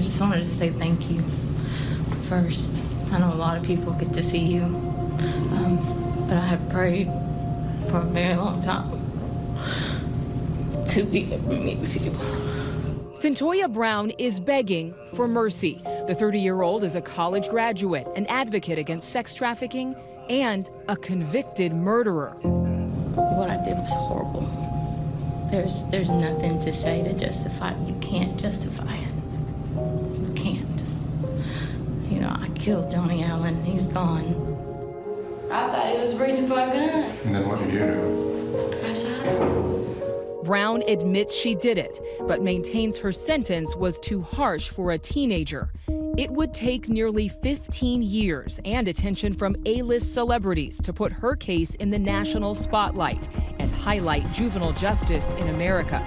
I just wanted to say thank you first. I know a lot of people get to see you, um, but I have prayed for a very long time to be able to meet with you. Cyntoia Brown is begging for mercy. The 30 year old is a college graduate, an advocate against sex trafficking, and a convicted murderer. What I did was horrible. There's, there's nothing to say to justify it. You can't justify it. Killed Johnny Allen. He's gone. I thought he was reaching for a gun. And then what did you do? I shot him. Brown admits she did it, but maintains her sentence was too harsh for a teenager. It would take nearly 15 years and attention from A list celebrities to put her case in the national spotlight and highlight juvenile justice in America.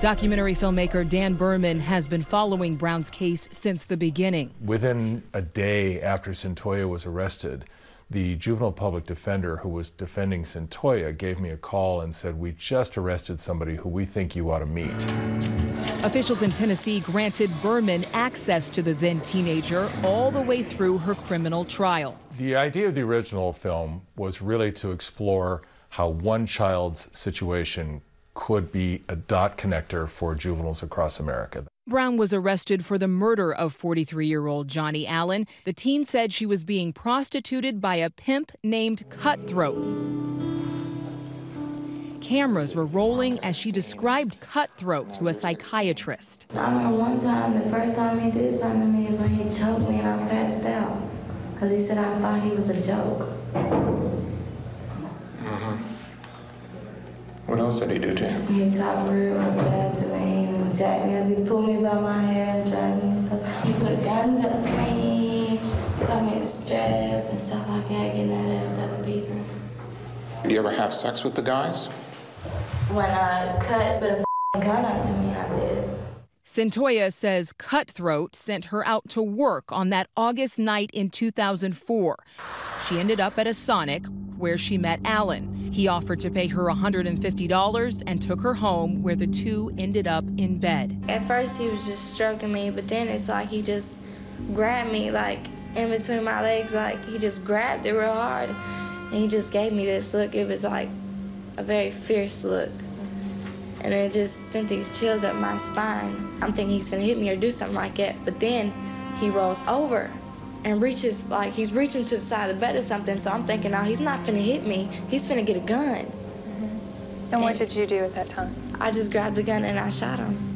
Documentary filmmaker Dan Birman has been following Brown's case since the beginning. Within a day after Cyntoia was arrested, the juvenile public defender who was defending Cyntoia gave me a call and said, We just arrested somebody who we think you ought to meet. Officials in Tennessee granted Birman access to the then teenager all the way through her criminal trial. The idea of the original film was really to explore how one child's situation could be a dot connector for juveniles across America. Brown was arrested for the murder of 43 year old Johnny Allen. The teen said she was being prostituted by a pimp named Cutthroat. Cameras were rolling as she described Cutthroat to a psychiatrist. I remember one time, the first time he did something to me is when he choked me and I passed out. Because he said I thought he was a joke. Else did he do to you? He talked real bad to me and jacked me up. He pulled me by my hair and dragged me and stuff. He put guns up me, told me to strap and stuff like that, getting at it with other people. Did you ever have sex with the guys? When I cut, put a gun up to me, I did. Cyntoia says Cutthroat sent her out to work on that August night in 2004. She ended up at a Sonic where she met Allen. He offered to pay her $150 and took her home where the two ended up in bed. At first, he was just stroking me, but then it's like he just grabbed me, like in between my legs, like he just grabbed it real hard. And he just gave me this look. It was like a very fierce look. And then it just sent these chills up my spine. I'm thinking he's gonna hit me or do something like that. But then he rolls over and reaches, like he's reaching to the side of the bed or something. So I'm thinking, now he's not finna hit me. He's finna get a gun. Mm-hmm. And what did you do at that time? I just grabbed the gun and I shot him.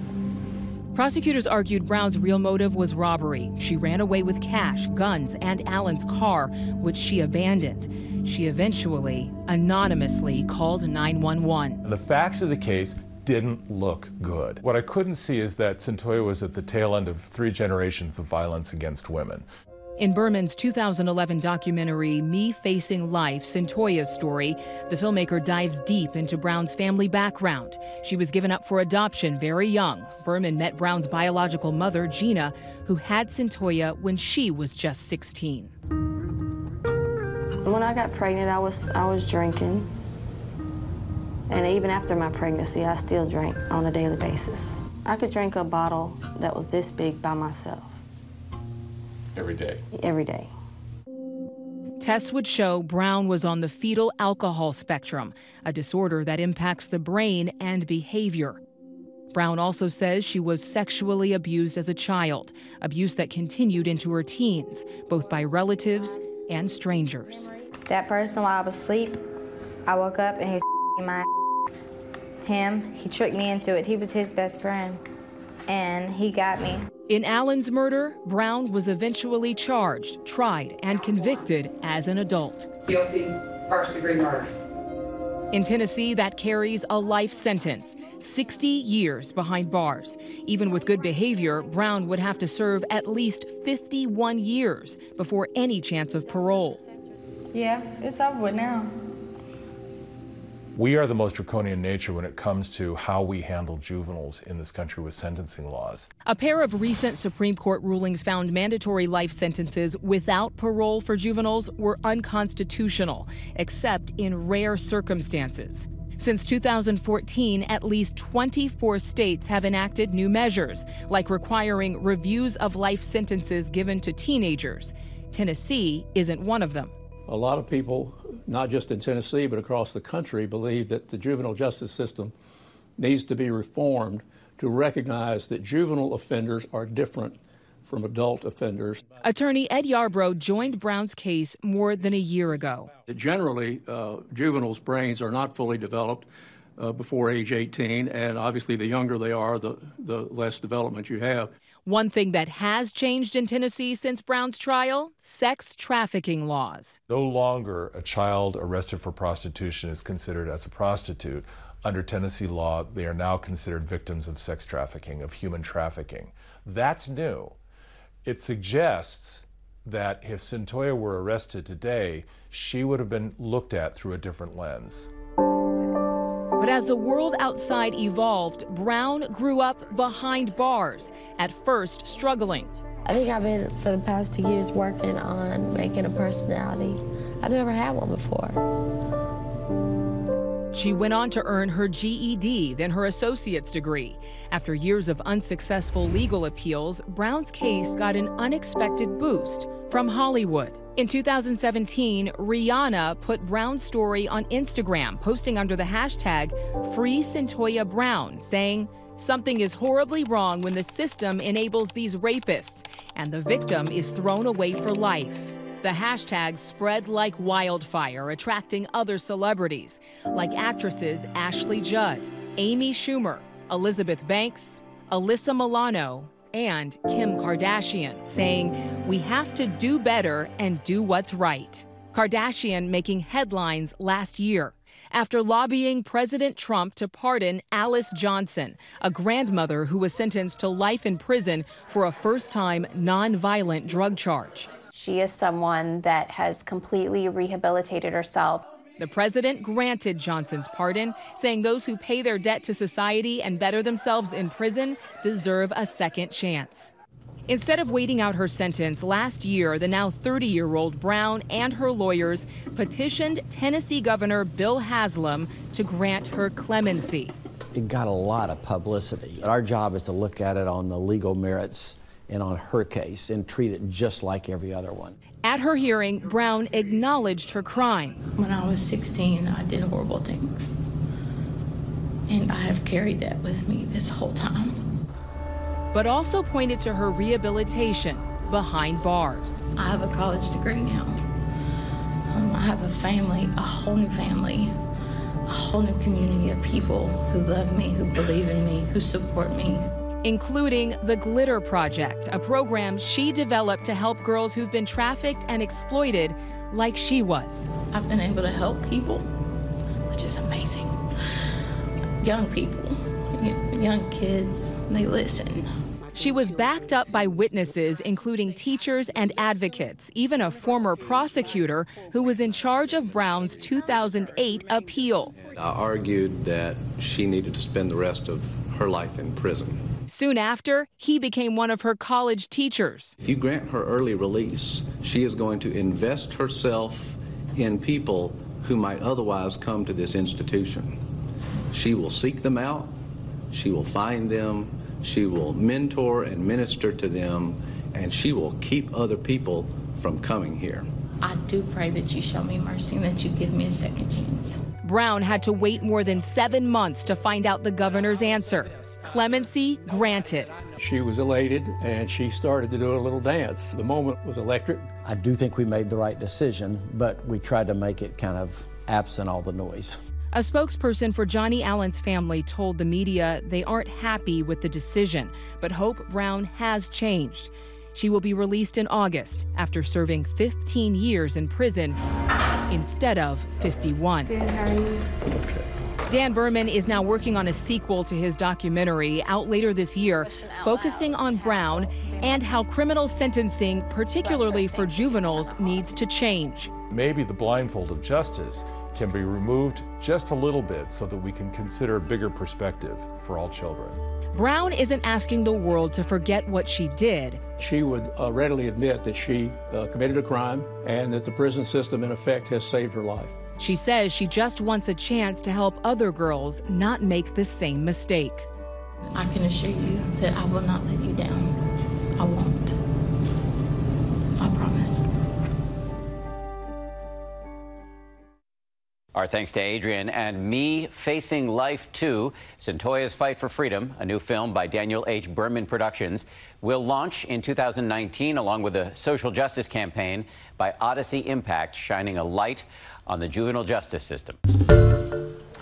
Prosecutors argued Brown's real motive was robbery. She ran away with cash, guns, and Allen's car, which she abandoned. She eventually, anonymously, called 911. The facts of the case didn't look good. What I couldn't see is that Cyntoia was at the tail end of three generations of violence against women. In Birman's 2011 documentary, Me Facing Life Cyntoia's Story, the filmmaker dives deep into Brown's family background. She was given up for adoption very young. Birman met Brown's biological mother, Gina, who had Cyntoia when she was just 16. When I got pregnant, I was I was drinking. And even after my pregnancy, I still drank on a daily basis. I could drink a bottle that was this big by myself Every day. every day. Tests would show Brown was on the fetal alcohol spectrum, a disorder that impacts the brain and behavior. Brown also says she was sexually abused as a child, abuse that continued into her teens, both by relatives and strangers. That person while I was asleep, I woke up and he was my him. He tricked me into it. He was his best friend, and he got me. In Allen's murder, Brown was eventually charged, tried, and convicted as an adult. Guilty, first degree murder. In Tennessee, that carries a life sentence 60 years behind bars. Even with good behavior, Brown would have to serve at least 51 years before any chance of parole. Yeah, it's over with now. We are the most draconian nature when it comes to how we handle juveniles in this country with sentencing laws. A pair of recent Supreme Court rulings found mandatory life sentences without parole for juveniles were unconstitutional, except in rare circumstances. Since 2014, at least 24 states have enacted new measures, like requiring reviews of life sentences given to teenagers. Tennessee isn't one of them. A lot of people, not just in Tennessee but across the country, believe that the juvenile justice system needs to be reformed to recognize that juvenile offenders are different from adult offenders. Attorney Ed Yarbrough joined Brown's case more than a year ago. Generally, uh, juveniles' brains are not fully developed uh, before age 18, and obviously, the younger they are, the, the less development you have. One thing that has changed in Tennessee since Brown's trial sex trafficking laws. No longer a child arrested for prostitution is considered as a prostitute. Under Tennessee law, they are now considered victims of sex trafficking, of human trafficking. That's new. It suggests that if Cyntoia were arrested today, she would have been looked at through a different lens. But as the world outside evolved, Brown grew up behind bars, at first struggling. I think I've been, for the past two years, working on making a personality. I've never had one before. She went on to earn her GED, then her associate's degree. After years of unsuccessful legal appeals, Brown's case got an unexpected boost from Hollywood. In 2017, Rihanna put Brown's story on Instagram, posting under the hashtag Free Cyntoia Brown, saying, Something is horribly wrong when the system enables these rapists, and the victim is thrown away for life. The hashtag spread like wildfire, attracting other celebrities, like actresses Ashley Judd, Amy Schumer, Elizabeth Banks, Alyssa Milano, and Kim Kardashian, saying, We have to do better and do what's right. Kardashian making headlines last year after lobbying President Trump to pardon Alice Johnson, a grandmother who was sentenced to life in prison for a first time nonviolent drug charge. She is someone that has completely rehabilitated herself. The president granted Johnson's pardon, saying those who pay their debt to society and better themselves in prison deserve a second chance. Instead of waiting out her sentence, last year, the now 30 year old Brown and her lawyers petitioned Tennessee Governor Bill Haslam to grant her clemency. It got a lot of publicity. Our job is to look at it on the legal merits and on her case and treat it just like every other one. At her hearing, Brown acknowledged her crime. When I was 16, I did a horrible thing. And I have carried that with me this whole time. But also pointed to her rehabilitation behind bars. I have a college degree now. Um, I have a family, a whole new family, a whole new community of people who love me, who believe in me, who support me including the Glitter Project, a program she developed to help girls who've been trafficked and exploited like she was. I've been able to help people, which is amazing. Young people, young kids, they listen. She was backed up by witnesses, including teachers and advocates, even a former prosecutor who was in charge of Brown's 2008 appeal. I argued that she needed to spend the rest of her life in prison. Soon after, he became one of her college teachers. If you grant her early release, she is going to invest herself in people who might otherwise come to this institution. She will seek them out, she will find them, she will mentor and minister to them, and she will keep other people from coming here. I do pray that you show me mercy and that you give me a second chance. Brown had to wait more than seven months to find out the governor's answer. Clemency granted. She was elated and she started to do a little dance. The moment was electric. I do think we made the right decision, but we tried to make it kind of absent all the noise. A spokesperson for Johnny Allen's family told the media they aren't happy with the decision, but hope Brown has changed. She will be released in August after serving 15 years in prison instead of 51. Good, how are you? Okay. Dan Birman is now working on a sequel to his documentary out later this year, focusing on Brown and how criminal sentencing, particularly for juveniles, needs to change. Maybe the blindfold of justice can be removed just a little bit so that we can consider a bigger perspective for all children. Brown isn't asking the world to forget what she did. She would uh, readily admit that she uh, committed a crime and that the prison system, in effect, has saved her life. She says she just wants a chance to help other girls not make the same mistake. I can assure you that I will not let you down. Our thanks to Adrian and Me Facing Life 2, Cyntoia's Fight for Freedom, a new film by Daniel H. Birman Productions, will launch in 2019 along with a social justice campaign by Odyssey Impact, shining a light on the juvenile justice system.